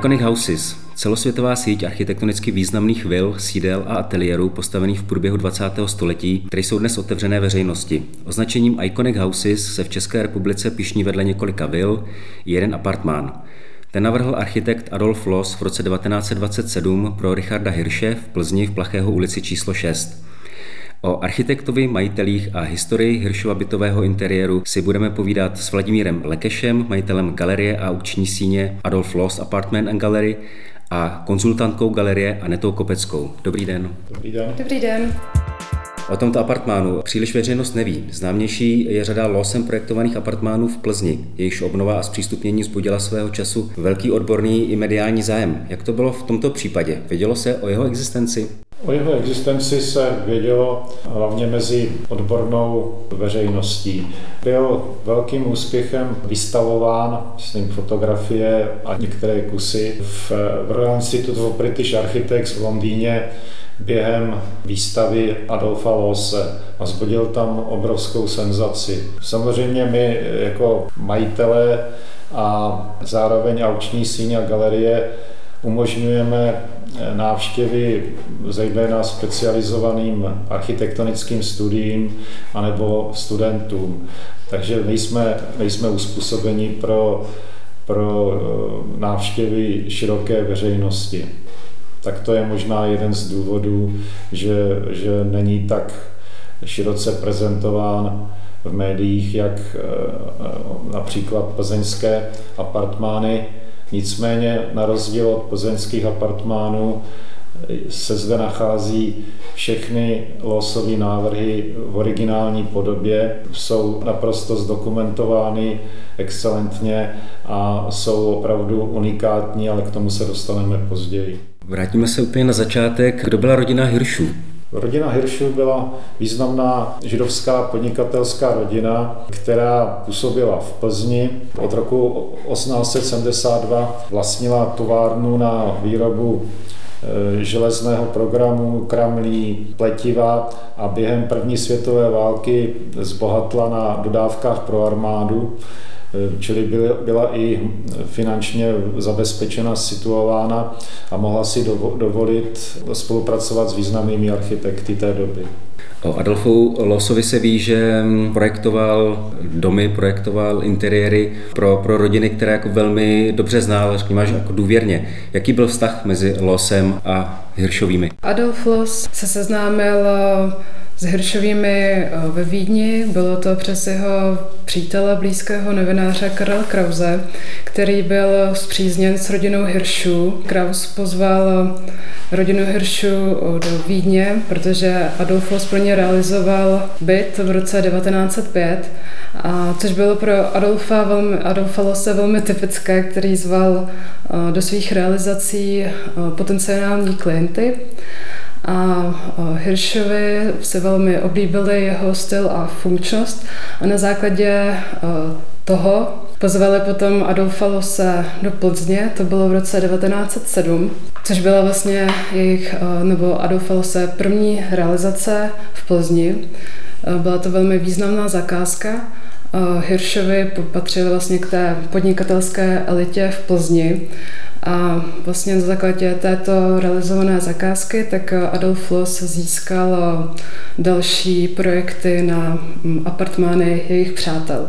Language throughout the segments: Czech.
Iconic Houses, celosvětová síť architektonicky významných vil, sídel a ateliérů postavených v průběhu 20. století, které jsou dnes otevřené veřejnosti. Označením Iconic Houses se v České republice pišní vedle několika vil jeden apartmán. Ten navrhl architekt Adolf Loss v roce 1927 pro Richarda Hirsche v Plzni v Plachého ulici číslo 6. O architektovi, majitelích a historii Hiršova bytového interiéru si budeme povídat s Vladimírem Lekešem, majitelem galerie a uční síně Adolf Loss Apartment and Gallery a konzultantkou galerie Anetou Kopeckou. Dobrý den. Dobrý den. Dobrý den. O tomto apartmánu příliš veřejnost neví. Známější je řada losem projektovaných apartmánů v Plzni. Jejichž obnova a zpřístupnění zbudila svého času velký odborný i mediální zájem. Jak to bylo v tomto případě? Vědělo se o jeho existenci? O jeho existenci se vědělo hlavně mezi odbornou veřejností. Byl velkým úspěchem vystavován, myslím, fotografie a některé kusy v Royal Institute of British Architects v Londýně během výstavy Adolfa Losse a zbudil tam obrovskou senzaci. Samozřejmě my jako majitelé a zároveň auční síň a galerie umožňujeme návštěvy zejména specializovaným architektonickým studiím anebo studentům. Takže nejsme, nejsme uspůsobeni pro, pro eh, návštěvy široké veřejnosti. Tak to je možná jeden z důvodů, že, že není tak široce prezentován v médiích, jak eh, eh, například plzeňské apartmány, Nicméně na rozdíl od plzeňských apartmánů se zde nachází všechny losové návrhy v originální podobě, jsou naprosto zdokumentovány excelentně a jsou opravdu unikátní, ale k tomu se dostaneme později. Vrátíme se úplně na začátek. Kdo byla rodina Hiršů? Rodina Hiršů byla významná židovská podnikatelská rodina, která působila v Plzni. Od roku 1872 vlastnila továrnu na výrobu e, železného programu, kramlí, pletiva a během první světové války zbohatla na dodávkách pro armádu čili byla i finančně zabezpečena, situována a mohla si dovolit spolupracovat s významnými architekty té doby. O Adolfu Losovi se ví, že projektoval domy, projektoval interiéry pro, pro rodiny, které jako velmi dobře znal, řekněme, že jako důvěrně. Jaký byl vztah mezi Losem a Hiršovými? Adolf Los se seznámil s Hiršovými eh, ve Vídni. Bylo to přes jeho přítele, blízkého novináře Karel Krause, který byl zpřízněn s rodinou Hiršů. Kraus pozval rodinu Hiršů do Vídně, protože Adolf Loss pro ně realizoval byt v roce 1905, a což bylo pro Adolfa, velmi, Adolfa Losse velmi typické, který zval eh, do svých realizací eh, potenciální klienty. A Hirschovi se velmi oblíbily jeho styl a funkčnost a na základě toho pozvali potom Adolfa Lose do Plzně, to bylo v roce 1907, což byla vlastně jejich, nebo Adolfa Lose první realizace v Plzni. Byla to velmi významná zakázka. Hiršovi patřil vlastně k té podnikatelské elitě v Plzni a vlastně na základě této realizované zakázky tak Adolf Loss získal další projekty na mm, apartmány jejich přátel.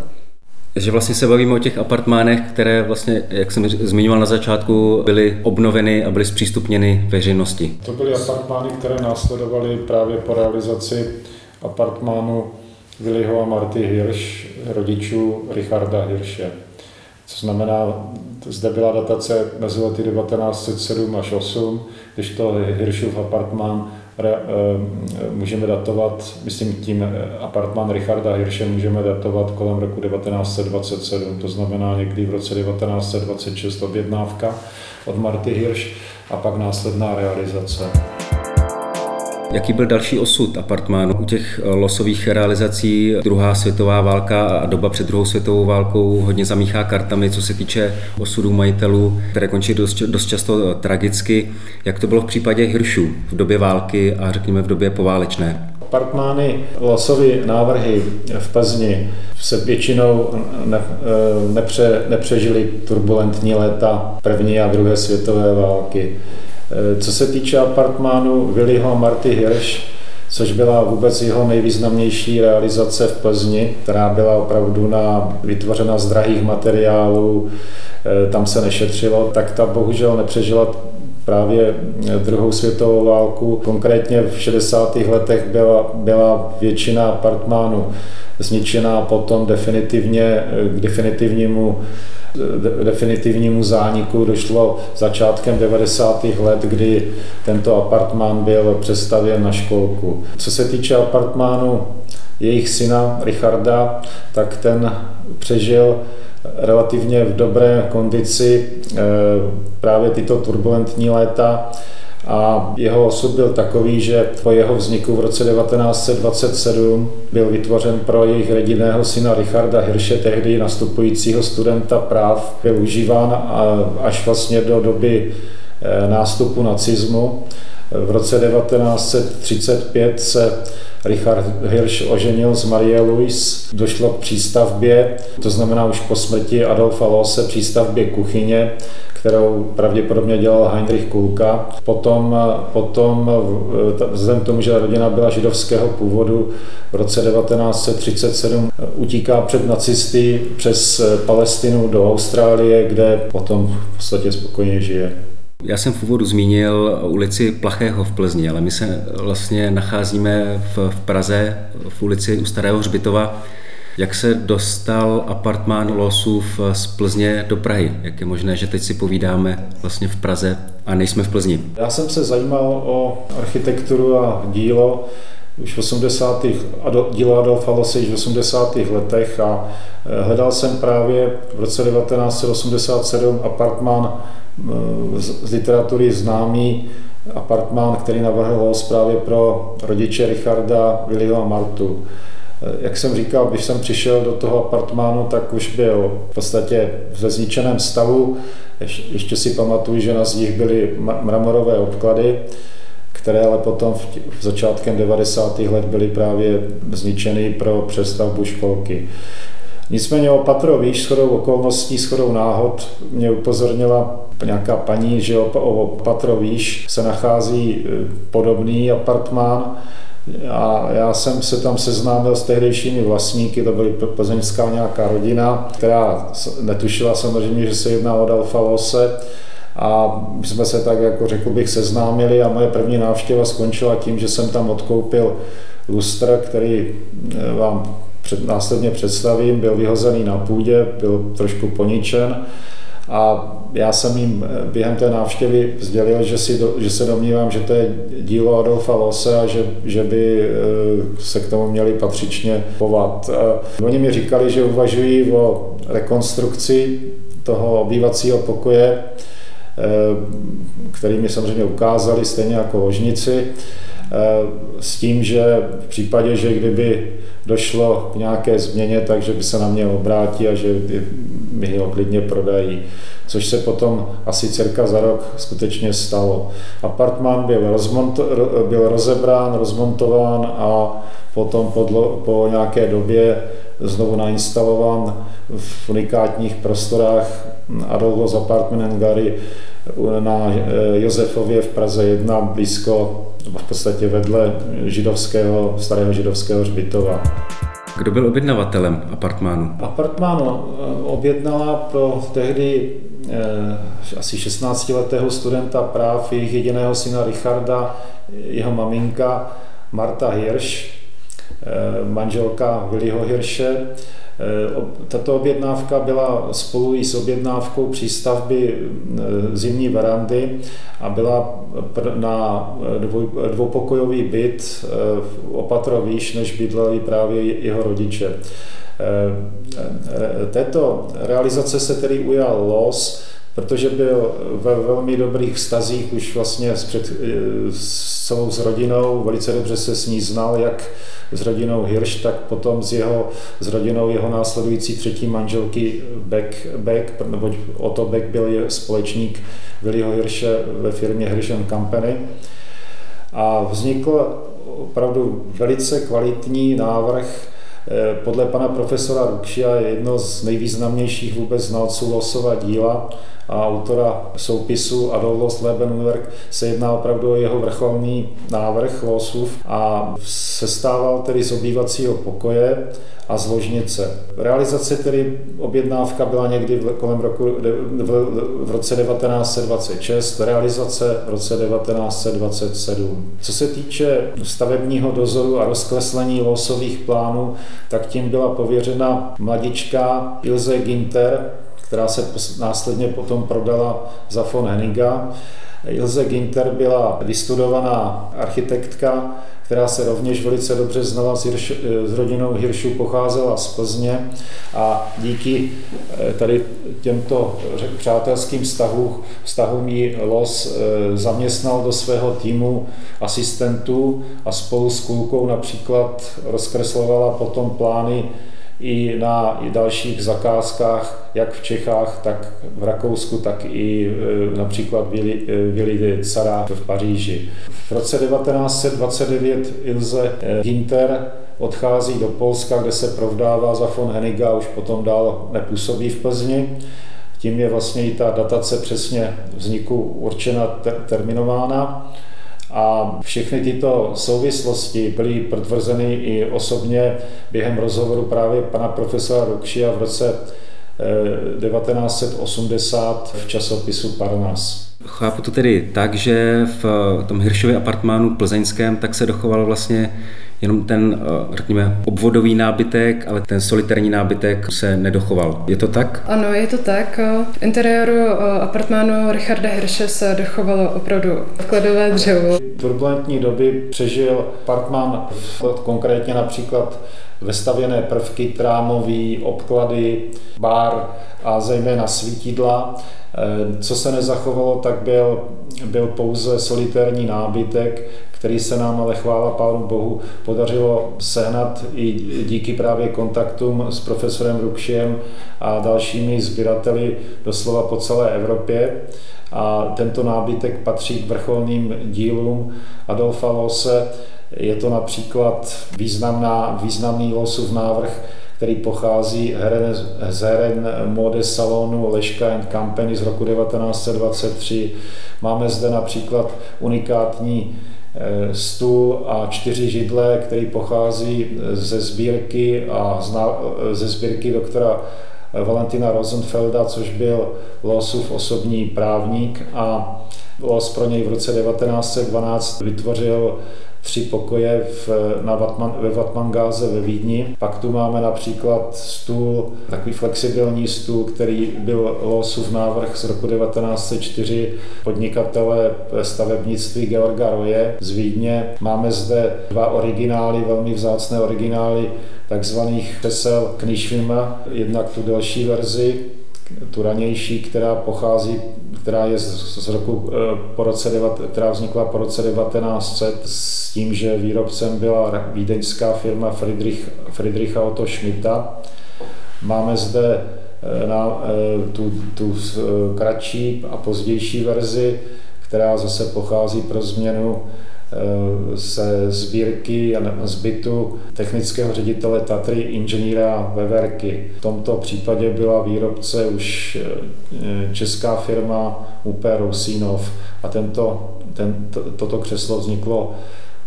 Že vlastně se bavíme o těch apartmánech, které vlastně, jak jsem zmiňoval na začátku, byly obnoveny a byly zpřístupněny veřejnosti. To byly apartmány, které následovaly právě po realizaci apartmánu Williho a Marty Hirsch, rodičů Richarda Hirsche. Co znamená, zde byla datace mezi lety 1907 až 8, když to Hirschův apartmán re, e, můžeme datovat, myslím tím eh, apartmán Richarda Hirsche můžeme datovat kolem roku 1927, to znamená někdy v roce 1926 objednávka od Marty Hirsch a pak následná realizace. Jaký byl další osud apartmánu u těch eh, losových realizací? Druhá světová válka a doba před druhou světovou válkou hodně zamíchá kartami, co se týče osudů majitelů, které končí dost, dost často eh, tragicky. Jak to bylo v případě Hiršů v době války a řekněme v době poválečné? Apartmány Losovy návrhy v Plzni se většinou ne, nepře, nepřežili turbulentní léta první a druhé světové války. Co se týče apartmánu Willyho Marty Hirsch, což byla vůbec jeho nejvýznamnější realizace v Plzni, která byla opravdu na, vytvořena z drahých materiálů, eh, tam se nešetřilo, tak ta bohužel nepřežila právě druhou světovou válku. Konkrétně v 60. letech byla, byla většina apartmánů zničená potom definitivně eh, k definitivnímu definitivnímu zániku došlo začátkem 90. let, kdy tento apartmán byl přestavěn na školku. Co se týče apartmánu jejich syna Richarda, tak ten přežil relativně v dobré kondici eh, právě tyto turbulentní léta a jeho osud byl takový, že po jeho vzniku v roce 1927 byl vytvořen pro jejich rodinného syna Richarda Hirsche, tehdy nastupujícího studenta práv, byl užíván až vlastně do doby eh, nástupu nacismu. V roce 1935 se Richard Hirsch oženil s Marie Louise, došlo k přístavbě, to znamená už po smrti Adolfa Lose přístavbě kuchyně, kterou pravděpodobně dělal Heinrich Kulka. Potom, potom vzhledem k tomu, že rodina byla židovského původu, v roce 1937 utíká před nacisty přes Palestinu do Austrálie, kde potom v podstatě spokojeně žije. Já jsem v úvodu zmínil ulici Plachého v Plzni, ale my se vlastně nacházíme v, v Praze, v ulici u Starého Hřbitova. Jak se dostal apartmán Losův z Plzně do Prahy? Jak je možné, že teď si povídáme vlastně v Praze a nejsme v Plzni? Já jsem se zajímal o architekturu a dílo už v 80. dílo Adolfa Lose již v 80. letech a eh, hledal jsem právě v roce 1987 apartmán eh, z literatury známý apartmán, který navrhl právě pro rodiče Richarda, Willyho a Martu. Eh, jak jsem říkal, když jsem přišel do toho apartmánu, tak už byl v podstatě ve zničeném stavu. Ještě si pamatuju, že na zdích byly mramorové obklady, které ale potom v, v začátkem 90. let byly právě zničeny pro přestavbu školky. Nicméně o patro výš, shodou okolností, shodou náhod, mě upozornila nějaká paní, že o patro výš se nachází e, podobný apartmán, a já jsem se tam seznámil s tehdejšími vlastníky, to byly plzeňská nějaká rodina, která netušila samozřejmě, že se jedná o Dalfalose. A my jsme se tak, jako řekl bych, seznámili a moje první návštěva skončila tím, že jsem tam odkoupil lustr, který eh, vám před, následně představím, byl vyhozený na půdě, byl trošku poničen a já jsem jim eh, během té návštěvy sdělil, že, si do, že se domnívám, že to je dílo Adolfa Lose a že, že by eh, se k tomu měli patřičně chovat. Oni mi říkali, že uvažují o rekonstrukci toho obývacího pokoje, eh, který mi samozřejmě ukázali, stejně jako ložnici, s tím, že v případě, že kdyby došlo k nějaké změně, takže by se na mě obrátí a že mi ho klidně prodají. Což se potom asi cirka za rok skutečně stalo. Apartmán byl, rozmonto, byl rozebrán, rozmontován a potom po, po nějaké době znovu nainstalován v unikátních prostorách Adolfos Apartment and Gary na eh, Josefově v Praze 1 blízko, v podstatě vedle židovského, starého židovského hřbitova. Kdo byl objednavatelem apartmánu? Apartmán eh, objednala pro tehdy eh, asi 16-letého studenta práv jejich jediného syna Richarda, jeho maminka Marta Hirsch, eh, manželka Willyho Hirsche. Eh, tato objednávka byla spolu i s objednávkou přístavby eh, zimní verandy a byla na dvoupokojový byt opatro výš, než bydleli právě jeho rodiče. Této realizace se tedy ujal los, protože byl ve velmi dobrých vztazích už vlastně s, před, s celou s rodinou, velice dobře se s ní znal, jak s rodinou Hirsch, tak potom s, jeho, s rodinou jeho následující třetí manželky Beck, Beck neboť Otto Beck byl společník Willyho Hirsche ve firmě Hirsch Company. A vznikl opravdu velice kvalitní návrh Eh, podle pana profesora Rukšia je jedno z nejvýznamnějších vůbec znalců Losova díla a autora soupisu Adolfos Lebenwerk se jedná opravdu o jeho vrcholný návrh Losův a sestával tedy z obývacího pokoje a z ložnice. Realizace tedy objednávka byla někdy v, kolem roku, v, v roce 1926, realizace v roce 1927. Co se týče stavebního dozoru a rozkreslení losových plánů, tak tím byla pověřena mladička Ilze Ginter, která se následně potom prodala za von Henninga. Ilze Ginter byla vystudovaná architektka, která se rovněž velice dobře znala s, Hirš, s rodinou Hiršů, pocházela z Plzně a díky eh, tady těmto přátelským vztahům, vztahům jí Los eh, zaměstnal do svého týmu asistentů a spolu s Kulkou například rozkreslovala potom plány i na dalších zakázkách, jak v Čechách, tak v Rakousku, tak i e, například Vili e, Cara v Paříži. V roce 1929 Ilze e, Ginter odchází do Polska, kde se provdává za von Heniga, už potom dál nepůsobí v Plzni. Tím je vlastně i ta datace přesně vzniku určena, ter- terminována. A všechny tyto souvislosti byly potvrzeny i osobně během rozhovoru právě pana profesora Rukšia v roce 1980 eh, v časopisu Parnas. Chápu to tedy tak, že v tom Hiršově apartmánu plzeňském tak se dochoval vlastně jenom ten, eh, řekněme, obvodový nábytek, ale ten solitární nábytek se nedochoval. Je to tak? Ano, je to tak. V interiéru eh, apartmánu Richarda Hirše se dochovalo opravdu vkladové dřevo. V turbulentní doby přežil apartmán konkrétně například vestavěné prvky, trámový, obklady, bar a zejména svítidla. Eh, co se nezachovalo, tak byl, byl pouze solitérní nábytek, který se nám ale chvála Pánu Bohu podařilo sehnat i díky právě kontaktům s profesorem Rukšiem a dalšími sběrateli doslova po celé Evropě. A tento nábytek patří k vrcholným dílům Adolfa Lose. Je to například významná, významný Losův návrh, který pochází z heren mode salonu Leška and Company z roku 1923. Máme zde například unikátní stůl a čtyři židle, který pochází ze sbírky a eh, ze sbírky doktora Valentina Rosenfelda, což byl Losův osobní právník. A Los pro něj v roce 1912 vytvořil tři pokoje v, na Vatman, ve Vatmangáze ve Vídni. Pak tu máme například stůl, takový flexibilní stůl, který byl Losův návrh z roku 1904 podnikatele stavebnictví Georga Roje z Vídně. Máme zde dva originály, velmi vzácné originály takzvaných křesel Knišvima, jednak tu delší verzi, tu ranější, která pochází která je z, z roku eh, po roce, která vznikla po roce 1900 s tím, že výrobcem byla vídeňská firma Friedrich, Friedricha Otto Schmidta. Máme zde eh, na eh, tu, tu kratší a pozdější verzi, která zase pochází pro změnu se sbírky a zbytu technického ředitele Tatry inženýra Veverky. V tomto případě byla výrobce už eh, česká firma UP Rousínov a tento, ten, toto křeslo vzniklo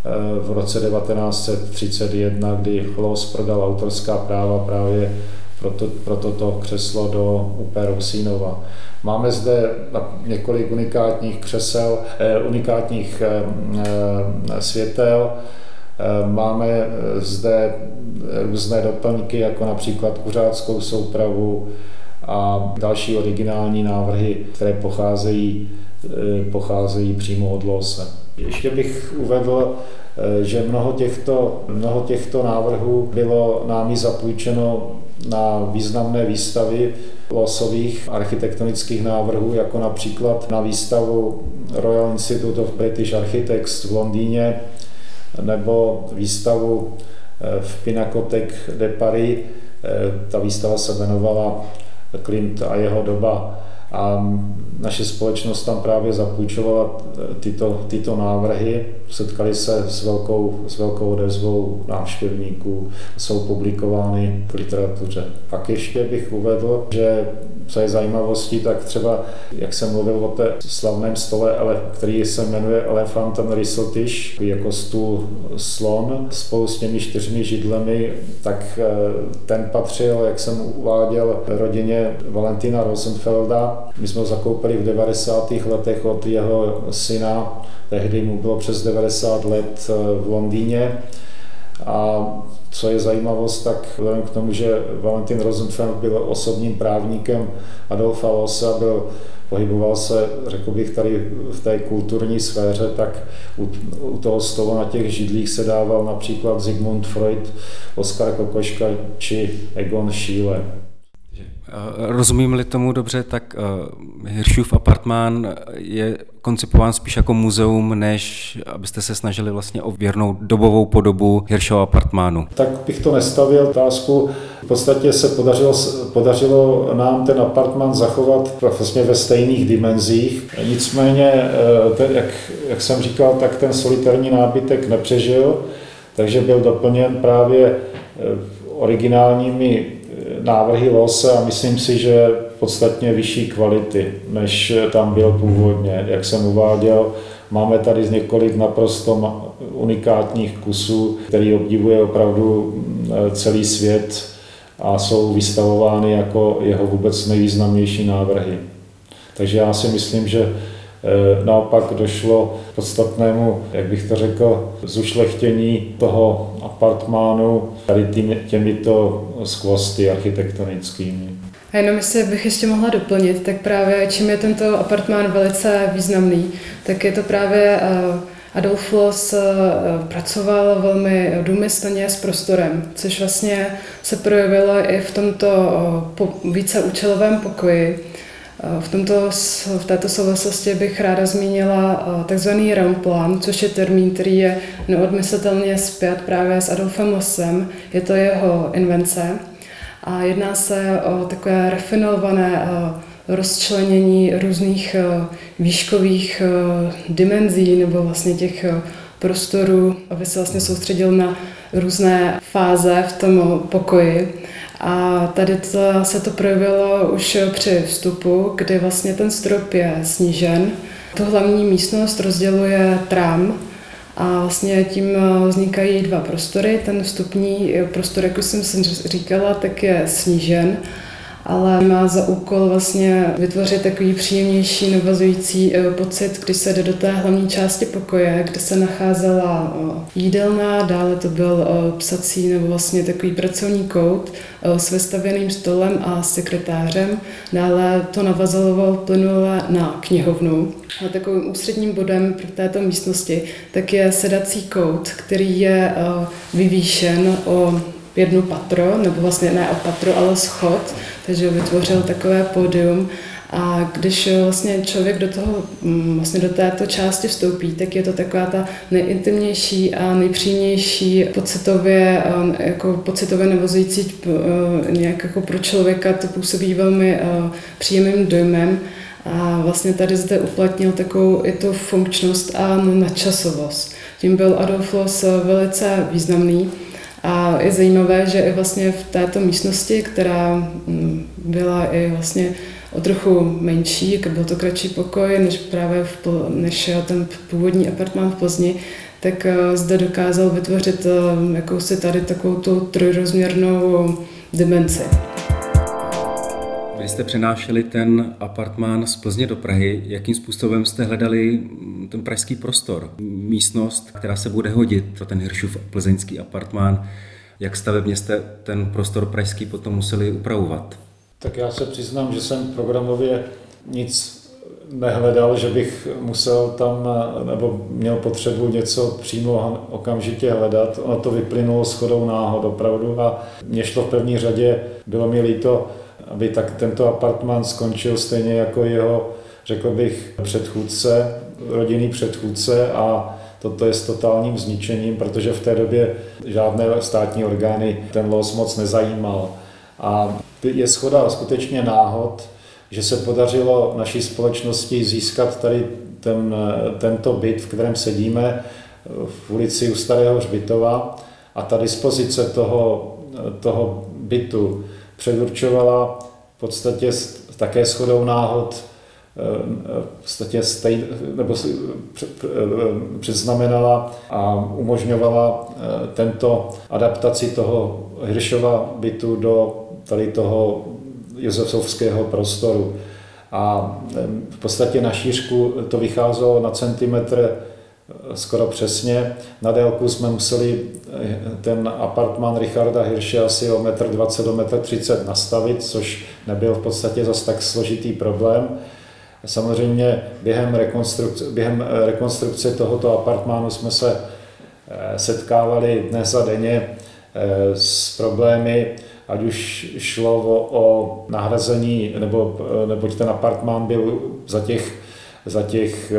eh, v roce 1931, kdy Chlos prodal autorská práva právě pro, to, pro toto křeslo do UP Rousínova. Máme zde několik unikátních křesel, eh, unikátních eh, eh, světel, Máme zde různé doplňky, jako například kuřáckou soupravu a další originální návrhy, které pocházejí, pocházejí přímo od Lose. Ještě bych uvedl, že mnoho těchto, mnoho těchto návrhů bylo námi zapůjčeno na významné výstavy losových architektonických návrhů, jako například na výstavu Royal Institute of British Architects v Londýně nebo výstavu eh, v Pinakotek de Paris. Eh, ta výstava se jmenovala Klimt a jeho doba a naše společnost tam právě zapůjčovala tyto, tyto návrhy. Setkali se s velkou, s velkou odezvou návštěvníků, jsou publikovány v literatuře. Pak ještě bych uvedl, že co je zajímavostí, tak třeba, jak jsem mluvil o té slavném stole, který se jmenuje Elephant and Risottish, jako stůl slon spolu s těmi čtyřmi židlemi, tak eh, ten patřil, jak jsem uváděl, rodině Valentina Rosenfelda. My jsme ho zakoupili v 90. letech od jeho syna, tehdy mu bylo přes 90 let eh, v Londýně. A co je zajímavost, tak vzhledem k tomu, že Valentin Rosenfeld byl osobním právníkem Adolfa Losa, byl pohyboval se, řekl bych, tady v té kulturní sféře, tak u, u toho stolu na těch židlích se dával například Sigmund Freud, Oskar Kokoška či Egon Schiele. Rozumím-li tomu dobře, tak uh, Hirschův apartmán je koncipován spíš jako muzeum, než abyste se snažili vlastně o věrnou dobovou podobu Hirschova apartmánu. Tak bych to nestavil otázku. V podstatě se podařilo, podařilo nám ten apartmán zachovat vlastně ve stejných dimenzích. Nicméně, eh, jak, jak jsem říkal, tak ten solitární nábytek nepřežil, takže byl doplněn právě eh, originálními návrhy lose a myslím si, že podstatně vyšší kvality, než tam byl původně. Jak jsem uváděl, máme tady z několik naprosto unikátních kusů, který obdivuje opravdu mm, celý svět a jsou vystavovány jako jeho vůbec nejvýznamnější návrhy. Takže já si myslím, že naopak došlo k podstatnému, jak bych to řekl, zušlechtění toho apartmánu tady těmi, těmito skvosty architektonickými. A jenom jestli bych ještě mohla doplnit, tak právě čím je tento apartmán velice významný, tak je to právě eh, Adolf Loss eh, pracoval velmi důmyslně s prostorem, což vlastně se projevilo i v tomto víceúčelovém pokoji, v, tomto, v této souvislosti bych ráda zmínila takzvaný Raumplan, což je termín, který je neodmyslitelně zpět právě s Adolfem Losem. Je to jeho invence a jedná se o takové refinované rozčlenění různých výškových dimenzí nebo vlastně těch prostorů, aby se vlastně soustředil na různé fáze v tom pokoji. A tady to, se to projevilo už při vstupu, kdy vlastně ten strop je snížen. Tu hlavní místnost rozděluje trám a vlastně tím vznikají dva prostory. Ten vstupní prostor, jak už jsem říkala, tak je snížen ale má za úkol vlastně vytvořit takový příjemnější, navazující eh, pocit, když se jde do té hlavní části pokoje, kde se nacházela eh, jídelna, dále to byl eh, psací nebo vlastně takový pracovní kout s vystavěným stolem a sekretářem. Dále to navazovalo plynule na knihovnu. A takovým ústředním bodem pro této místnosti tak je sedací kout, který je vyvýšen o jedno patro, nebo vlastně ne o patro, ale schod, takže vytvořil takové pódium. A když vlastně člověk do toho, mm, vlastně do této části vstoupí, tak je to taková ta nejintimnější a nejpříjemnější pocitově, eh, jako pocitově navozující eh, nějak jako pro člověka to působí velmi eh, příjemným dojmem. A vlastně tady zde uplatnil takovou i tu funkčnost a nadčasovost. Tím byl Adolf Loss velice významný. A je zajímavé, že i vlastně v této místnosti, která mm, byla i vlastně o trochu menší, jako byl to kratší pokoj, než právě v, než ten původní apartmán v Plzni, tak eh, zde dokázal vytvořit eh, jakousi tady takovou tu trojrozměrnou dimenzi. Vy jste přenášeli ten apartmán z Plzně do Prahy. Jakým způsobem jste hledali ten pražský prostor, místnost, která se bude hodit pro ten Hiršův plzeňský apartmán? Jak stavebně jste ten prostor pražský potom museli upravovat? Tak já se přiznám, že jsem programově nic nehledal, že bych musel tam, nebo měl potřebu něco přímo okamžitě hledat. Ono to vyplynulo shodou náhod opravdu a mě šlo v první řadě, bylo mi líto, aby tak tento apartmán skončil stejně jako jeho, řekl bych, předchůdce, rodinný předchůdce a toto je s totálním zničením, protože v té době žádné státní orgány ten los moc nezajímal. A je schoda skutečně náhod, že se podařilo naší společnosti získat tady ten, tento byt, v kterém sedíme, v ulici u Starého Hřbitova. A ta dispozice toho, toho bytu předurčovala v podstatě také shodou náhod v podstatě stej, nebo předznamenala a umožňovala tento adaptaci toho Hiršova bytu do tady toho josefovského prostoru. A v podstatě na šířku to vycházelo na centimetr skoro přesně. Na délku jsme museli ten apartman Richarda Hirše asi o 1,20 m do 1,30 m nastavit, což nebyl v podstatě zas tak složitý problém. Samozřejmě během rekonstrukce, během rekonstrukce tohoto apartmánu jsme se eh, setkávali dnes a denně eh, s problémy, ať už šlo o, o nahrazení, nebo, eh, neboť ten apartmán byl za těch, za těch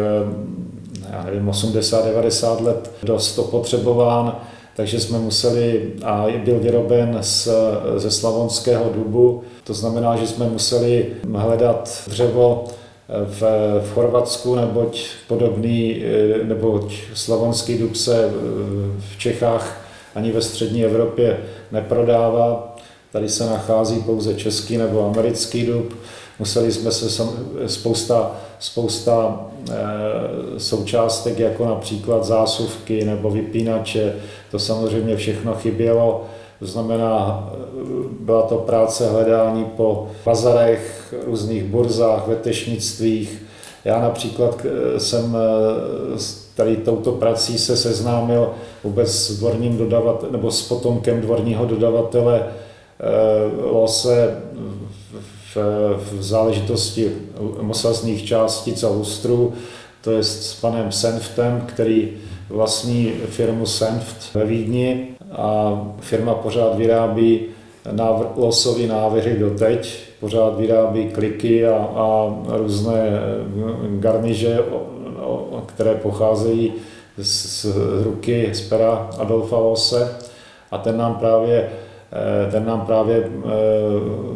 já nevím, 80-90 let dost opotřebován, takže jsme museli, a byl vyroben z, ze slavonského dubu, to znamená, že jsme museli hledat dřevo v, v Chorvatsku, neboť podobný, neboť slavonský dub se v Čechách ani ve střední Evropě neprodává. Tady se nachází pouze český nebo americký dub. Museli jsme se spousta, spousta e, součástek, jako například zásuvky nebo vypínače, to samozřejmě všechno chybělo. To znamená, byla to práce hledání po bazarech, různých burzách, vetešnictvích. Já například jsem tady touto prací se seznámil vůbec s dvorním dodavatelem, nebo s potomkem dvorního dodavatele eh, Lose v, v záležitosti mosazných částic a lustrů, to je s panem Senftem, který vlastní firmu Senft ve Vídni a firma pořád vyrábí návr, losový návrhy doteď, pořád vyrábí kliky a, a různé eh, garniže, které pocházejí z, z ruky, z pera Adolfa Lose. A ten nám právě ten nám právě eh,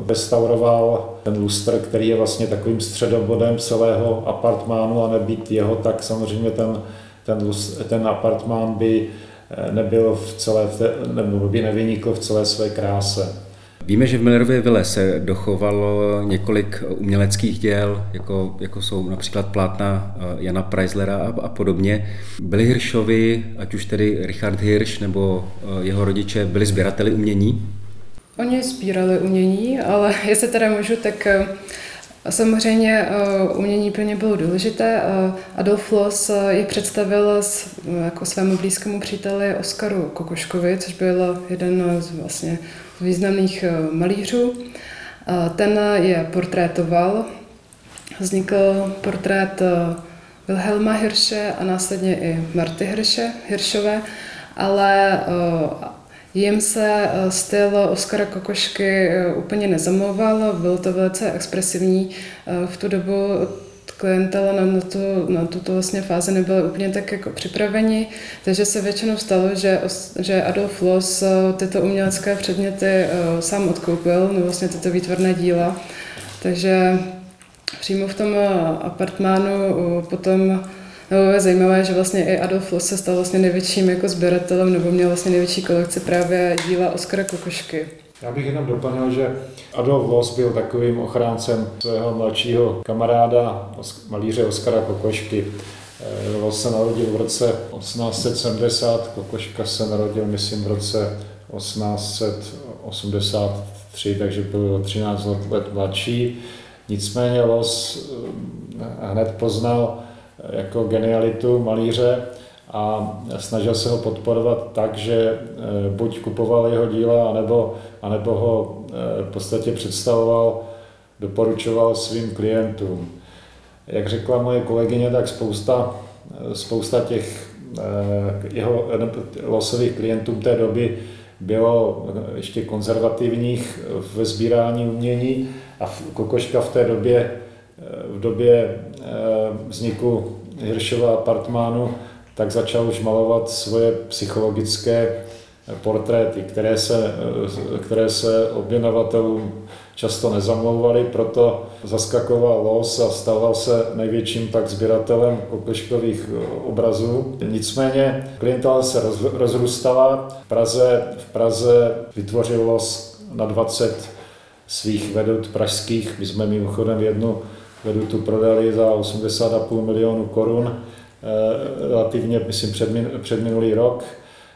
restauroval ten lustr, který je vlastně takovým středobodem celého apartmánu a nebýt jeho, tak samozřejmě ten, ten, ten apartmán by Eh, nebyl v celé, nebo by nevynikl v celé své kráse. Víme, že v Millerově vile se dochovalo několik uměleckých děl, jako, jako jsou například plátna eh, Jana Preislera a, a podobně. Byli Hiršovi, ať už tedy Richard Hirsch nebo eh, jeho rodiče, byli sběrateli umění? Oni sbírali umění, ale jestli teda můžu, tak a samozřejmě umění pro ně bylo důležité. Adolf Loss je představil jako svému blízkému příteli Oskaru Kokoškovi, což byl jeden z vlastně významných malířů. Ten je portrétoval. Vznikl portrét Wilhelma Hirsche a následně i Marty Hirsche, Hirschové, ale Jim se eh, styl Oskara Kokošky eh, úplně nezamlouval, byl to velice expresivní. Eh, v tu dobu klientela na, na, tu, na tuto vlastně fázi nebyla úplně tak jako připraveni, takže se většinou stalo, že, že Adolf Loss tyto umělecké předměty sám odkoupil, no vlastně tyto výtvarné díla. Takže přímo v tom apartmánu potom nebo je zajímavé, že vlastně i Adolf Loss se stal vlastně největším jako sběratelem, nebo měl vlastně největší kolekci právě díla Oskara Kokošky. Já bych jenom doplnil, že Adolf Loss byl takovým ochráncem svého mladšího kamaráda, malíře Oskara Kokošky. Eh, Loss se narodil v roce 1870, Kokoška se narodil, myslím, v roce 1883, takže byl 13 let mladší. Nicméně Loss eh, hned poznal jako genialitu malíře a snažil se ho podporovat tak, že eh, buď kupoval jeho díla, anebo, anebo ho eh, v podstatě představoval, doporučoval svým klientům. Jak řekla moje kolegyně, tak spousta, eh, spousta těch jeho losových klientů té doby bylo ještě konzervativních ve sbírání umění a Kokoška v té době v době eh, vzniku Hiršova apartmánu, tak začal už malovat svoje psychologické portréty, které se, které se objednavatelům často nezamlouvali, proto zaskakoval los a stával se největším tak sběratelem kokoškových obrazů. Nicméně klientela se rozrůstala. V Praze, v Praze vytvořil los na 20 svých vedut pražských. My jsme mimochodem jednu vedutu prodali za 80,5 milionů korun, eh, relativně, myslím, před, minulý rok.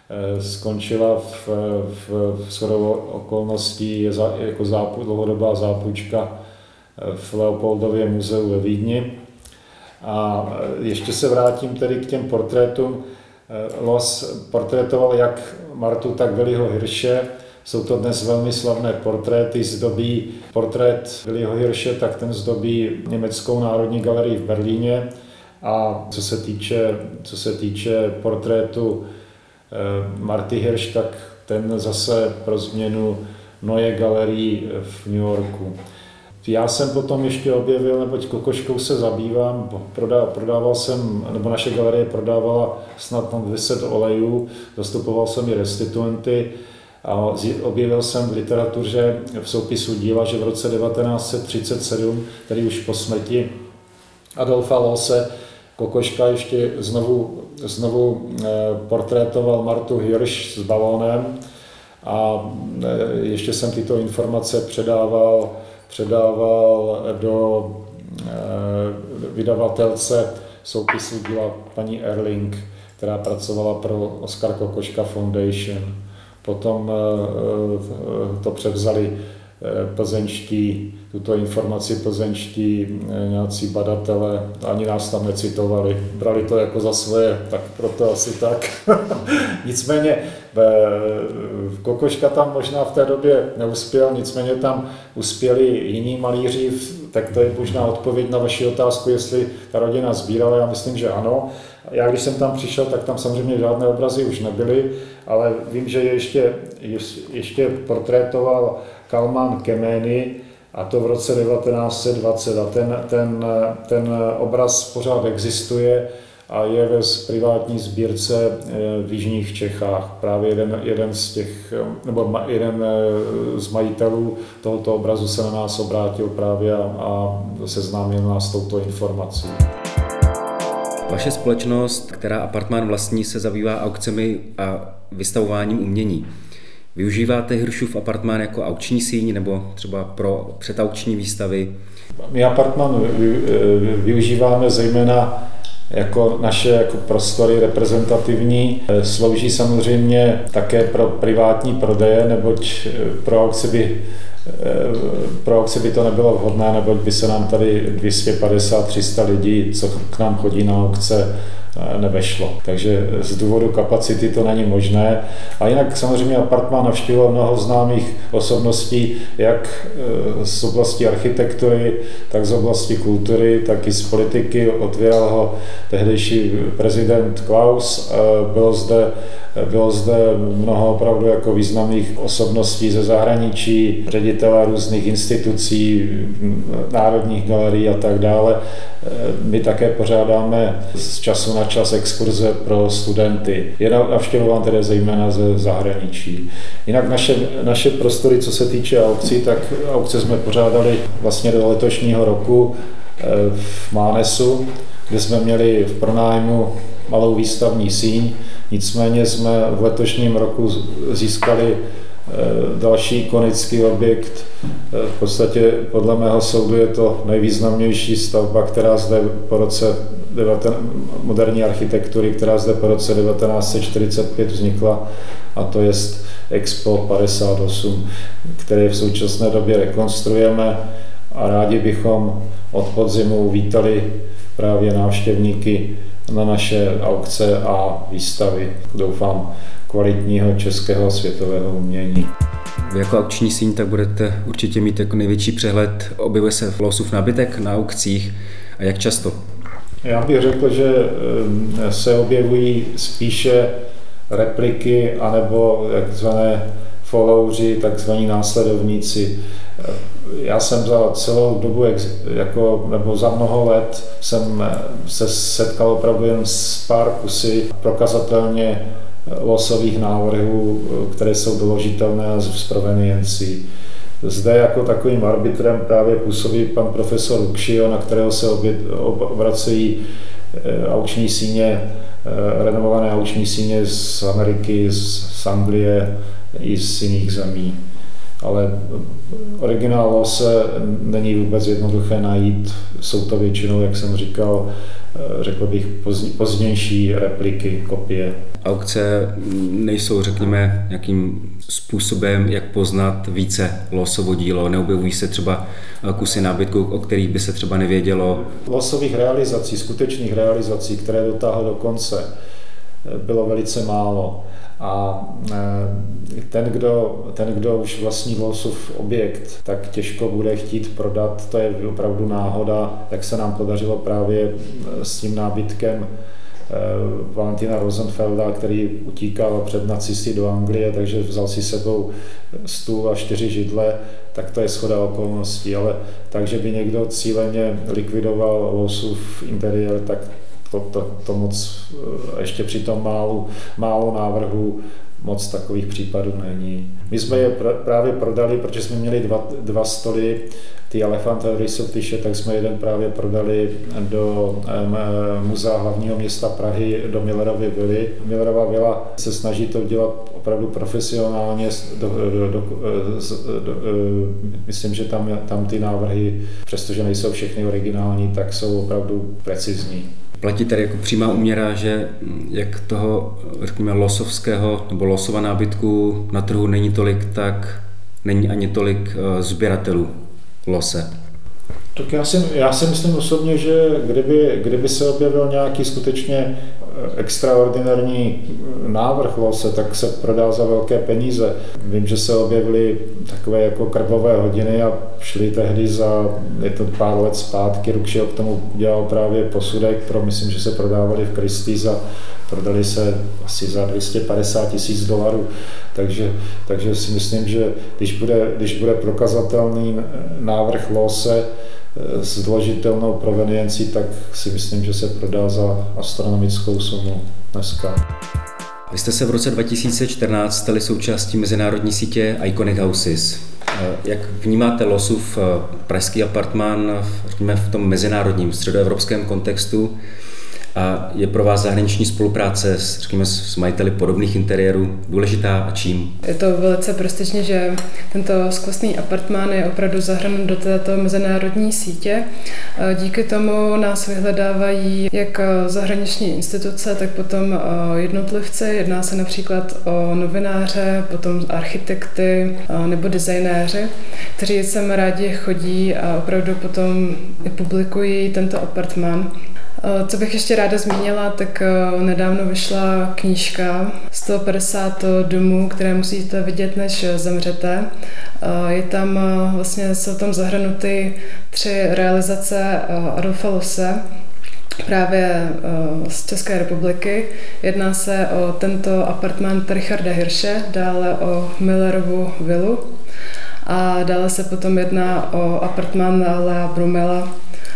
Eh, skončila v, v, v shodou okolností za, jako zápu, dlouhodobá zápůjčka eh, v Leopoldově muzeu ve Vídni. A ještě se vrátím tedy k těm portrétům. Los portrétoval jak Martu, tak Veliho Hirše. Jsou to dnes velmi slavné portréty, zdobí portrét Viliho Hirše, tak ten zdobí Německou národní galerii v Berlíně. A co se týče, co se týče portrétu eh, Marty Hirsch, tak ten zase pro změnu Noje galerii v New Yorku. Já jsem potom ještě objevil, neboť kokoškou se zabývám, prodával jsem, nebo naše galerie prodávala snad tam 10 olejů, zastupoval jsem i restituenty, a objevil jsem v literatuře v soupisu díla, že v roce 1937, tedy už po smrti Adolfa Lose, Kokoška ještě znovu, znovu eh, portrétoval Martu Hirsch s balónem a eh, ještě jsem tyto informace předával, předával do eh, vydavatelce soupisu díla paní Erling, která pracovala pro Oskar Kokoška Foundation. Potom to převzali plzeňští, tuto informaci plzeňští nějací badatele, ani nás tam necitovali, brali to jako za svoje, tak proto asi tak. nicméně Kokoška tam možná v té době neuspěl, nicméně tam uspěli jiní malíři, tak to je možná odpověď na vaši otázku, jestli ta rodina sbírala, já myslím, že ano. Já když jsem tam přišel, tak tam samozřejmě žádné obrazy už nebyly, ale vím, že ještě, ještě portrétoval Kalman Kemény, a to v roce 1920. A ten, ten, ten obraz pořád existuje a je ve privátní sbírce eh, v Jižních Čechách. Právě jeden, jeden z těch, nebo jeden eh, z majitelů tohoto obrazu se na nás obrátil právě a, a seznámil nás s touto informací. Vaše společnost, která apartmán vlastní, se zabývá aukcemi a vystavováním umění. Využíváte Hiršův apartmán jako aukční síň nebo třeba pro přetaukční výstavy? My apartmán využíváme zejména jako naše jako prostory reprezentativní. Slouží samozřejmě také pro privátní prodeje, neboť pro aukci by pro aukci by to nebylo vhodné, neboť by se nám tady 250-300 lidí, co k nám chodí na aukce, nevešlo. Takže z důvodu kapacity to není možné. A jinak samozřejmě apartmán navštívil mnoho známých osobností, jak e, z oblasti architektury, tak z oblasti kultury, tak i z politiky. Otvíral ho tehdejší prezident Klaus. E, bylo zde bylo zde mnoho opravdu jako významných osobností ze zahraničí, ředitele různých institucí, národních galerií a tak dále. My také pořádáme z času na čas exkurze pro studenty. Je navštěvován tedy zejména ze zahraničí. Jinak naše, naše prostory, co se týče aukcí, tak aukce jsme pořádali vlastně do letošního roku eh, v Mánesu, kde jsme měli v pronájmu malou výstavní síň. Nicméně jsme v letošním roku získali eh, další ikonický objekt. Eh, v podstatě podle mého soudu je to nejvýznamnější stavba, která zde po roce moderní architektury, která zde po roce 1945 vznikla, a to je Expo 58, který v současné době rekonstruujeme a rádi bychom od podzimu uvítali právě návštěvníky na naše aukce a výstavy, doufám, kvalitního českého světového umění. Vy jako aukční síň tak budete určitě mít jako největší přehled. Objevuje se v losův nábytek na aukcích a jak často? Já bych řekl, že se objevují spíše repliky anebo takzvané followři, takzvaní následovníci. Já jsem za celou dobu, jako, nebo za mnoho let, jsem se setkal opravdu jen s pár kusy prokazatelně losových návrhů, které jsou doložitelné z proveniencí. Zde jako takovým arbitrem právě působí pan profesor Ukšio, na kterého se obracejí eh, auční síně, eh, renomované auční síně z Ameriky, z Anglie i z jiných zemí. Ale originál se není vůbec jednoduché najít. Jsou to většinou, jak jsem říkal, Eh, řekl bych, pozdější repliky, kopie. Aukce nejsou, řekněme, nějakým způsobem, jak poznat více losovo dílo. Neobjevují se třeba kusy nábytku, o kterých by se třeba nevědělo. Losových realizací, skutečných realizací, které dotáhl do konce, eh, bylo velice málo. A ten kdo, ten, kdo už vlastní Losův objekt, tak těžko bude chtít prodat. To je opravdu náhoda, jak se nám podařilo právě s tím nábytkem Valentina Rosenfelda, který utíkal před nacisty do Anglie, takže vzal si sebou stůl a čtyři židle, tak to je schoda okolností, ale takže by někdo cíleně likvidoval Losův interiér, tak to, to, to moc ještě při tom málu, málo návrhů moc takových případů není. My jsme je pr- právě prodali, protože jsme měli dva, dva stoly, ty Elefanta Rysoptyše, tak jsme jeden právě prodali do um, Muzea hlavního města Prahy, do Millerovy vily. Millerova vila se snaží to dělat opravdu profesionálně. Do, do, do, do, do, myslím, že tam, tam ty návrhy, přestože nejsou všechny originální, tak jsou opravdu precizní platí tady jako přímá uměra, že jak toho, řekněme, losovského nebo losova nábytku na trhu není tolik, tak není ani tolik eh, sběratelů lose. Tak já si, já si myslím osobně, že kdyby, kdyby se objevil nějaký skutečně extraordinární návrh lose, tak se prodá za velké peníze. Vím, že se objevily takové jako krvové hodiny a šli tehdy za, je to pár let zpátky, Rukšio k tomu udělal právě posudek pro, myslím, že se prodávali v Christie's a prodali se asi za 250 tisíc dolarů. Takže, takže si myslím, že když bude, když bude prokazatelný návrh lose, s doložitelnou proveniencí, tak si myslím, že se prodá za astronomickou sumu dneska. Vy jste se v roce 2014 stali součástí mezinárodní sítě Iconic Houses. Jak vnímáte Losův eh, pražský apartmán v tom mezinárodním středoevropském kontextu? A je pro vás zahraniční spolupráce s, řekněme, s majiteli podobných interiérů důležitá a čím? Je to velice prestižně, že tento skvostný apartmán je opravdu zahrnut do této mezinárodní sítě. Díky tomu nás vyhledávají jak zahraniční instituce, tak potom jednotlivci. Jedná se například o novináře, potom architekty nebo designéři, kteří sem rádi chodí a opravdu potom publikují tento apartmán. Eh, co bych ještě ráda zmínila, tak eh, nedávno vyšla knížka 150 domů, které musíte vidět, než zemřete. Eh, je tam vlastně, jsou tam zahrnuty tři realizace Adolfa Lose, právě z České republiky. Jedná se o tento apartmán Richarda Hirsche, dále o Millerovu vilu a dále se potom jedná o apartmán Lea Brumela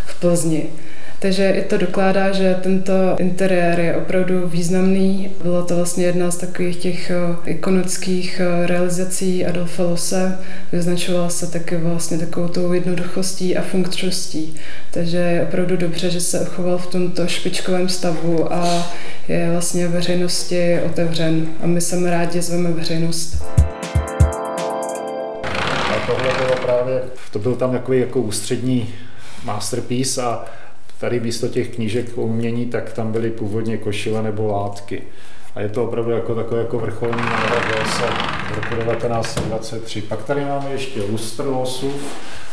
v Plzni. Takže i to dokládá, že tento interiér je opravdu významný. Byla to vlastně jedna z takových těch eh, ikonických eh, realizací Adolfa Lose. Vyznačovala se taky vlastně takovou tou jednoduchostí a funkčností. Takže je opravdu dobře, že se uchoval v tomto špičkovém stavu a je vlastně veřejnosti otevřen. A my sem rádi zveme veřejnost. Tohle bylo právě, to byl tam takový jako ústřední masterpiece a Tady místo těch knížek o umění, tak tam byly původně košile nebo látky. A je to opravdu jako takový jako vrcholný návrh se v roku 1923. Pak tady máme ještě lustr losů,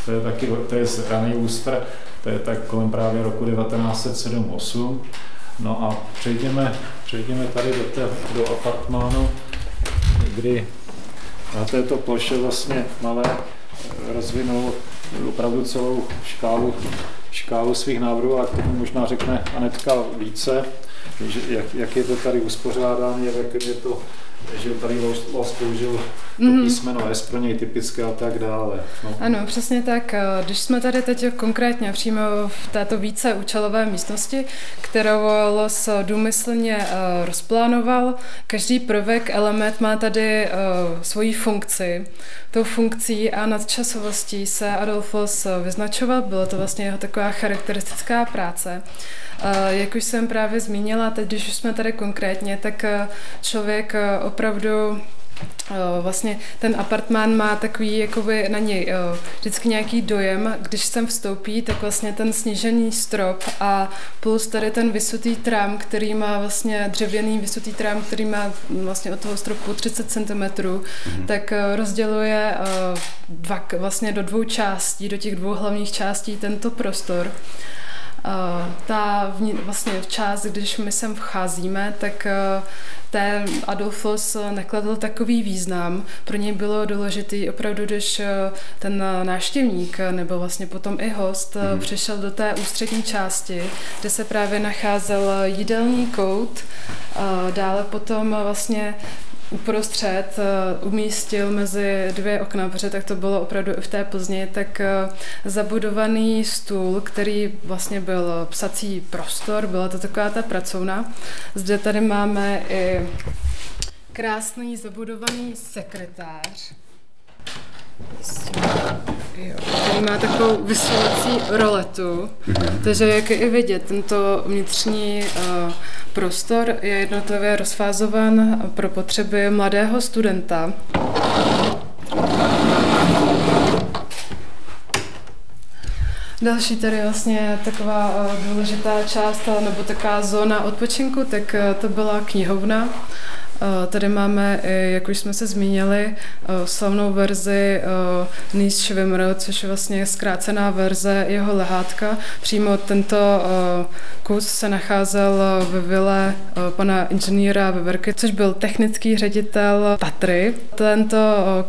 to je taky, to je raný lustr, to je tak kolem právě roku 1907-8. No a přejdeme, přejdeme tady do, té, do apartmánu, kdy na této ploše vlastně malé rozvinul opravdu celou škálu škálu svých návrhů a k tomu možná řekne Anetka více. že, jak, jak je to tady uspořádáno, jak je to že tady Los použil to mm-hmm. písmeno S pro něj typické a tak dále. No. Ano, přesně tak. Když jsme tady teď konkrétně přímo v této více účelové místnosti, kterou Los důmyslně uh, rozplánoval, každý prvek, element má tady uh, svoji funkci. Tou funkcí a nadčasovostí se Adolf Los vyznačoval, bylo to vlastně jeho taková charakteristická práce. Jak už jsem právě zmínila, teď když už jsme tady konkrétně, tak člověk opravdu vlastně ten apartmán má takový jakoby na něj vždycky nějaký dojem, když sem vstoupí, tak vlastně ten snížený strop a plus tady ten vysutý trám, který má vlastně dřevěný vysutý trám, který má vlastně od toho stropu 30 cm, mm-hmm. tak rozděluje dva, vlastně do dvou částí, do těch dvou hlavních částí tento prostor. Ta vlastně část, když my sem vcházíme, tak e, ten Adolfos nekladl takový význam. Pro něj bylo důležitý opravdu, když ten náštěvník nebo vlastně potom i host mm-hmm. přišel do té ústřední části, kde se právě nacházel jídelní kout, dále potom vlastně uprostřed uh, umístil mezi dvě okna, protože tak to bylo opravdu i v té Plzni, tak uh, zabudovaný stůl, který vlastně byl psací prostor, byla to taková ta pracovna. Zde tady máme i krásný zabudovaný sekretář, Jo, který má takovou vysílací roletu, mm-hmm. takže jak je i vidět, tento vnitřní uh, prostor je jednotlivě rozfázovan pro potřeby mladého studenta. Další tady vlastně taková uh, důležitá část nebo taková zóna odpočinku, tak to byla knihovna. Tady máme, jak už jsme se zmínili, slavnou verzi Nies Schwimmer, což je vlastně zkrácená verze jeho lehátka. Přímo tento kus se nacházel ve vile pana inženýra Veverky, což byl technický ředitel Tatry. Tento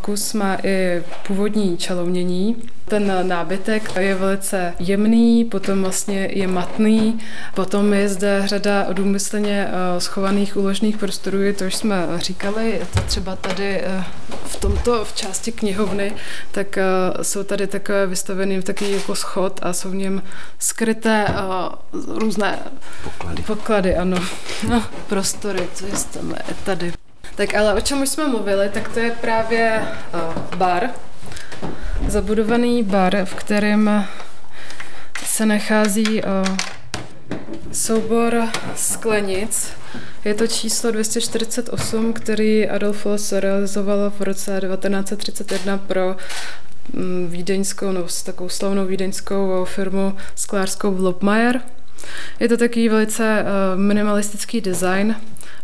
kus má i původní čalounění. Ten nábytek je velice jemný, potom vlastně je matný, potom je zde řada důmyslně schovaných úložných prostorů, to už jsme říkali, to třeba tady eh, v tomto, v části knihovny, tak eh, jsou tady takové vystavený takový jako schod a jsou v něm skryté eh, různé poklady. Poklady, ano. No, prostory, co je tady. Tak ale o čem už jsme mluvili, tak to je právě bar, zabudovaný bar, v kterém se nachází soubor sklenic. Je to číslo 248, který Adolf Loss realizoval v roce 1931 pro mm, vídeňskou, no, takovou slavnou vídeňskou firmu sklářskou Vlopmajer. Je to takový velice eh, minimalistický design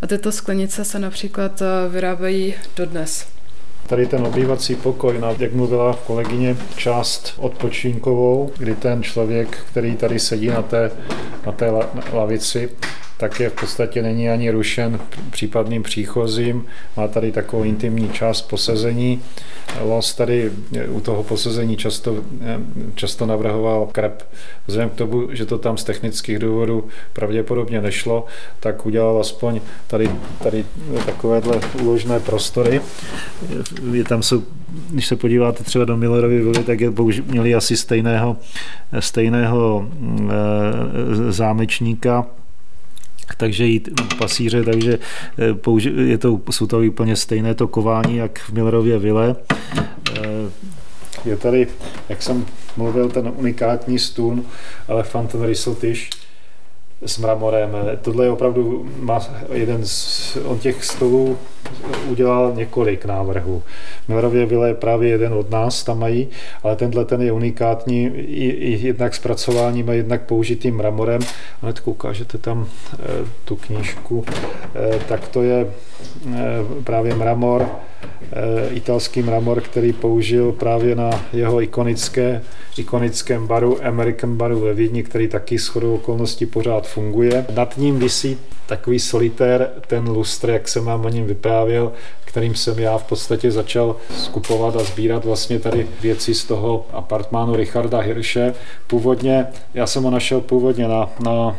a tyto sklenice se například eh, vyrábějí dodnes. Tady ten obývací pokoj, na, jak mluvila kolegyně, část odpočínkovou, kdy ten člověk, který tady sedí na té, na té lavici, tak je v podstatě není ani rušen případným příchozím. Má tady takovou intimní část posezení. Los tady u toho posezení často, často navrhoval krep. Vzhledem k tomu, že to tam z technických důvodů pravděpodobně nešlo, tak udělal aspoň tady, tady takovéhle úložné prostory. Je tam jsou, když se podíváte třeba do Millerovy vily, tak je měli asi stejného, stejného e, zámečníka, takže jít pasíře, takže eh, je to, jsou to úplně stejné to kování, jak v Millerově vile. Eh, je tady, jak jsem mluvil, ten unikátní stůl Elephant and Rissotish, s mramorem. Tohle je opravdu má jeden z, on těch stolů udělal několik návrhů. V Millerově je právě jeden od nás, tam mají, ale tenhle ten je unikátní i, i jednak zpracováním a jednak použitým mramorem. Hned ukážete tam e, tu knížku, e, tak to je e, právě mramor, italský mramor, který použil právě na jeho ikonické, ikonickém baru, American baru ve Vídni, který taky shodou okolností pořád funguje. Nad ním visí takový solitér, ten lustr, jak jsem vám o něm vyprávěl, kterým jsem já v podstatě začal skupovat a sbírat vlastně tady věci z toho apartmánu Richarda Hirše. Původně, já jsem ho našel původně na, na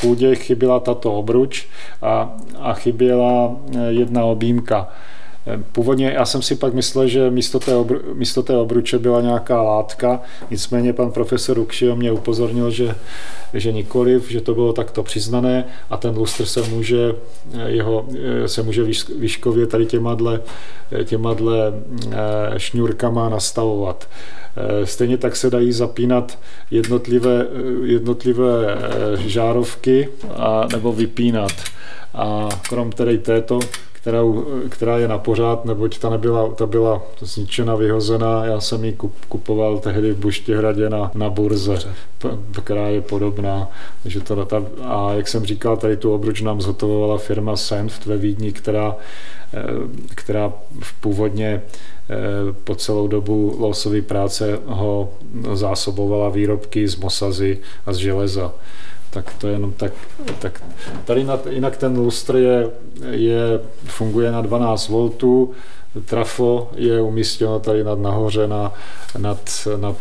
půdě, chyběla tato obruč a, a chyběla jedna objímka. Původně já jsem si pak myslel, že místo té, obru, místo té obruče byla nějaká látka, nicméně pan profesor Ukšio mě upozornil, že, že nikoliv, že to bylo takto přiznané a ten lustr se může, jeho, se může výškově tady těma dle, těma dle eh, šňůrkama nastavovat. Eh, stejně tak se dají zapínat jednotlivé, jednotlivé eh, žárovky a, nebo vypínat. A krom tedy této kterou, která je na pořád, neboť ta nebyla, ta byla zničena, vyhozená. Já jsem ji kupoval tehdy v Buštěhradě na, na burze, která je podobná. Takže to, ta, a jak jsem říkal, tady tu obruč nám zhotovovala firma Senft ve Vídni, která, eh, která v původně eh, po celou dobu losové práce ho zásobovala výrobky z mosazy a z železa tak to je jenom tak, tak tady nad, jinak ten lustr je, je, funguje na 12 V, trafo je umístěno tady nad nahoře na, nad, nad,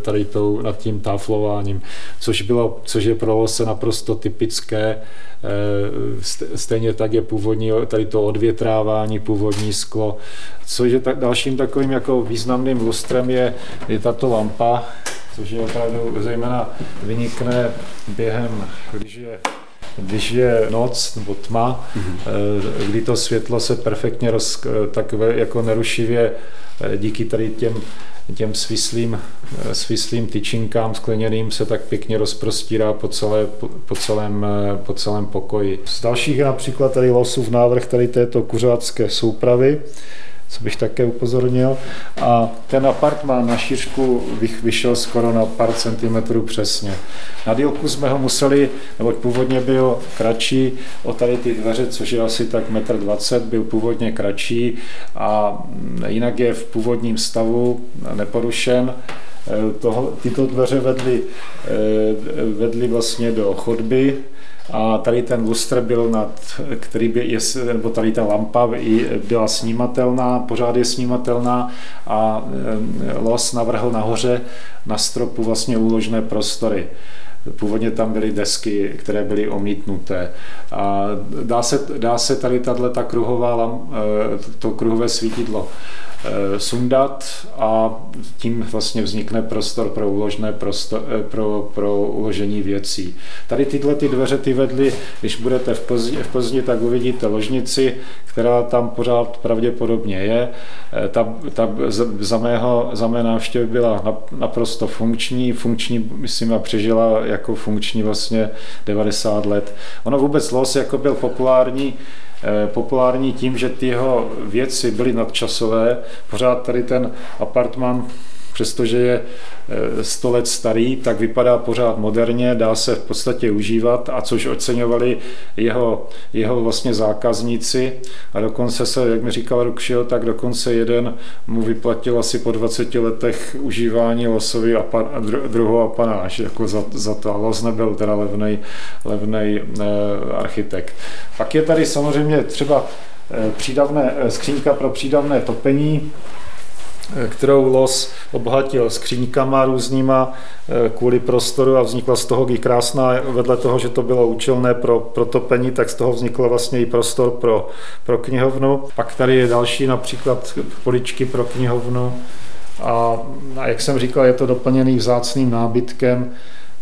tady tou, nad tím táflováním, což, bylo, což je pro lose naprosto typické. Eh, stejně tak je původní tady to odvětrávání, původní sklo. Což je tak, dalším takovým jako významným lustrem je, je tato lampa, což je opravdu zejména vynikne během, když je když je noc nebo tma, mm-hmm. kdy to světlo se perfektně roz, eh, tak jako nerušivě eh, díky tady těm, těm svislým, svislým tyčinkám skleněným se tak pěkně rozprostírá po, celé, po, po, celém, po celém pokoji. Z dalších například tady losův návrh tady této kuřácké soupravy, co bych také upozornil. A ten apartmán na šířku vyšel skoro na pár centimetrů přesně. Na dílku jsme ho museli, nebo původně byl kratší, o tady ty dveře, což je asi tak 1,20 m, byl původně kratší a jinak je v původním stavu neporušen. E, toho, tyto dveře vedly, e, vedly vlastně do chodby, a tady ten lustr byl nad, který by, je, nebo tady ta lampa byla snímatelná, pořád je snímatelná a Los navrhl nahoře na stropu vlastně úložné prostory. Původně tam byly desky, které byly omítnuté. A dá se, dá se tady tato ta kruhová, e, to kruhové svítidlo sundat a tím vlastně vznikne prostor pro, uložné prostor, eh, pro, pro uložení věcí. Tady tyhle ty dveře ty vedly, když budete v Plzni, v Plzni tak uvidíte ložnici, která tam pořád pravděpodobně je. Eh, ta, ta za, mého, za mé návštěvy byla naprosto funkční, funkční, myslím, a přežila jako funkční vlastně 90 let. Ono vůbec los jako byl populární Eh, populární tím, že ty jeho věci byly nadčasové. Pořád tady ten apartman přestože je 100 eh, let starý, tak vypadá pořád moderně, dá se v podstatě užívat a což oceňovali jeho, jeho vlastně zákazníci a dokonce se, jak mi říkal Rukšil, tak dokonce jeden mu vyplatil asi po 20 letech užívání losový a druhou apanáž jako za, za to. A los nebyl teda levnej, levnej eh, architekt. Pak je tady samozřejmě třeba eh, přídavné, skřínka pro přídavné topení, kterou Los obohatil skříňkama různýma eh, kvůli prostoru a vznikla z toho i krásná, vedle toho, že to bylo účelné pro, pro topení, tak z toho vznikl vlastně i prostor pro, pro knihovnu. Pak tady je další například poličky pro knihovnu. A, a jak jsem říkal, je to doplněný vzácným nábytkem,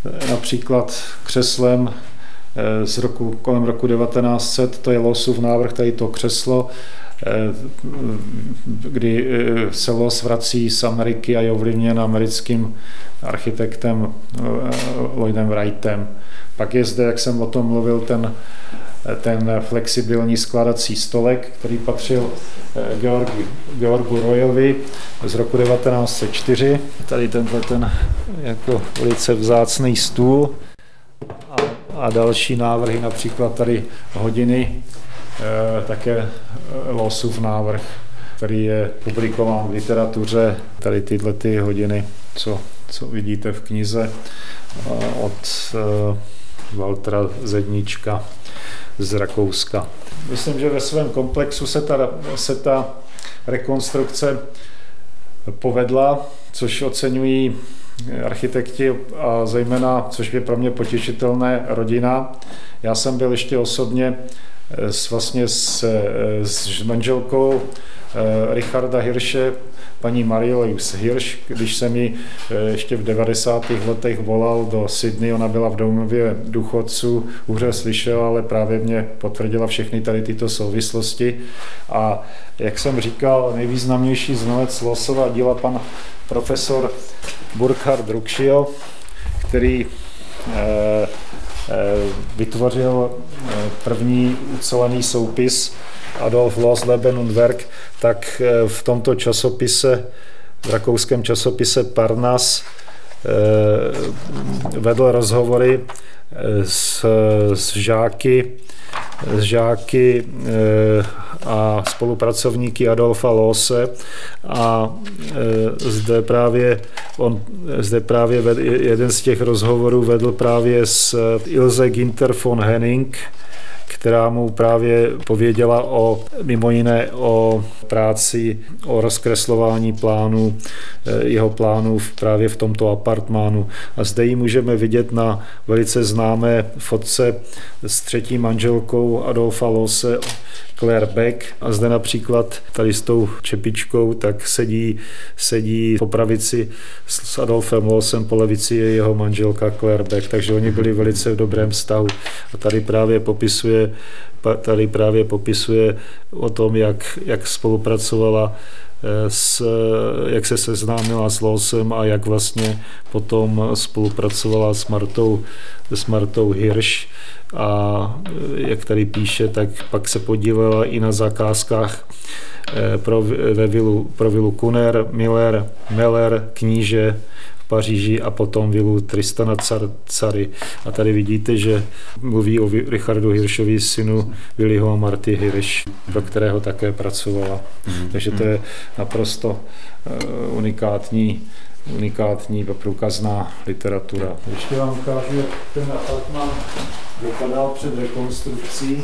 eh, například křeslem eh, z roku, kolem roku 1900, to je Losův návrh, tady to křeslo, Eh, kdy eh, se los vrací z Ameriky a je ovlivněn americkým architektem eh, Lloydem Wrightem. Pak je zde, jak jsem o tom mluvil, ten, ten flexibilní skladací stolek, který patřil Georgu, Georgu Royovi z roku 1904. Tady tenhle ten jako velice vzácný stůl a, a další návrhy, například tady hodiny Eh, také eh, Losův návrh, který je publikován v literatuře, tady tyhle ty hodiny, co, co vidíte v knize eh, od Valtra Zednička z Rakouska. Myslím, že ve svém komplexu se ta, se ta rekonstrukce povedla, což oceňují architekti a zejména, což je pro mě potěšitelné, rodina. Já jsem byl ještě osobně s, vlastně s, s manželkou eh, Richarda Hirše, paní Mariolius Hirsch, když jsem ji eh, ještě v 90. letech volal do Sydney, ona byla v domově důchodců, hůře slyšela, ale právě mě potvrdila všechny tady tyto souvislosti. A jak jsem říkal, nejvýznamnější znalec Losova díla pan profesor Burkhard Ruxio, který Eh, vytvořil eh, první ucelený soupis Adolf Loos Leben und Werk, tak eh, v tomto časopise, v rakouském časopise Parnas, vedl rozhovory s, s žáky, s žáky a spolupracovníky Adolfa Lose a zde právě on zde právě ved, jeden z těch rozhovorů vedl právě s Ilse Ginter von Henning, která mu právě pověděla o, mimo jiné o práci, o rozkreslování plánu, eh, jeho plánů právě v tomto apartmánu. A zde ji můžeme vidět na velice známé fotce s třetí manželkou Adolfa Lose, Claire Beck a zde například tady s tou čepičkou tak sedí, sedí po pravici s Adolfem Losem, po levici je jeho manželka Claire Beck, takže oni byli velice v dobrém vztahu. A tady právě popisuje tady právě popisuje o tom, jak, jak spolupracovala eh, s, jak se seznámila s Losem a jak vlastně potom spolupracovala s Martou, s Martou Hirsch a eh, jak tady píše, tak pak se podílela i na zakázkách eh, pro, ve vilu, pro vilu Kuner, Miller, Meller, Kníže, Paříži a potom vilu Tristana Cary. A tady vidíte, že mluví o Richardu Hiršovi, synu Willyho a Marty Hirš, pro kterého také pracovala. Mm. Takže to je naprosto uh, unikátní unikátní a průkazná literatura. Ještě vám ukážu, jak ten apartman vypadal před rekonstrukcí.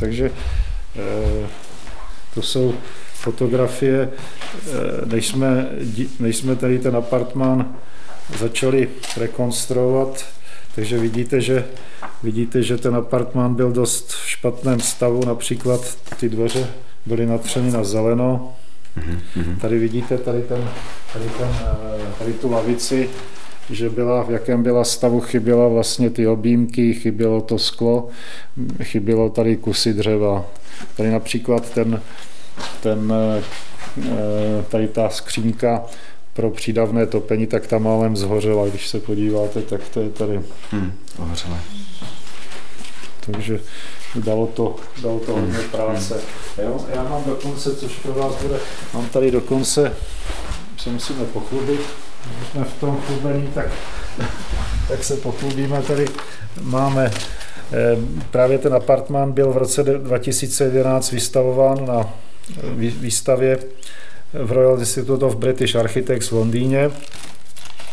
Takže eh, to jsou fotografie, eh, než jsme, než jsme tady ten apartmán začali rekonstruovat, takže vidíte, že, vidíte, že ten apartmán byl dost v špatném stavu, například ty dveře byly natřeny na zeleno. Mm-hmm. Tady vidíte tady, ten, tady, ten, eh, tady tu lavici, že byla, v jakém byla stavu, chyběla vlastně ty objímky, chybělo to sklo, chybělo tady kusy dřeva. Tady například ten, ten, eh, tady ta skřínka pro přídavné topení, tak ta málem zhořela. Když se podíváte, tak to je tady. Hmm. Takže dalo to, dalo to hodně hmm, práce. Hmm. Jo, já mám dokonce, což pro vás bude, mám tady dokonce, se musíme pochlubit, když jsme v tom chlubení, tak, tak se pochlubíme. Tady máme eh, Právě ten apartmán byl v roce 2011 vystavován na výstavě v Royal Institute of British Architects v Londýně.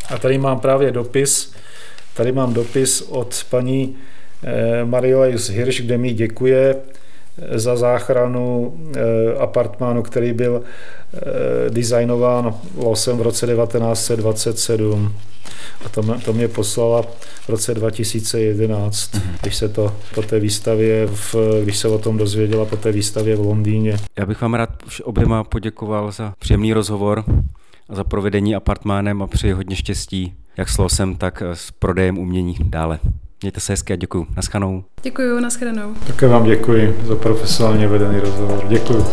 A tady mám právě dopis, tady mám dopis od paní eh, Mariolius Hirsch, kde mi děkuje eh, za záchranu eh, apartmánu, který byl designován losem v roce 1927. A to, to mě poslala v roce 2011, mm-hmm. když se to po té výstavě, v, když se o tom dozvěděla po té výstavě v Londýně. Já bych vám rád oběma poděkoval za příjemný rozhovor a za provedení apartmánem a přeji hodně štěstí, jak s losem, tak s prodejem umění dále. Mějte se hezky a děkuji. Naschledanou. Děkuji, naschledanou. Také vám děkuji za profesionálně vedený rozhovor. Děkuji.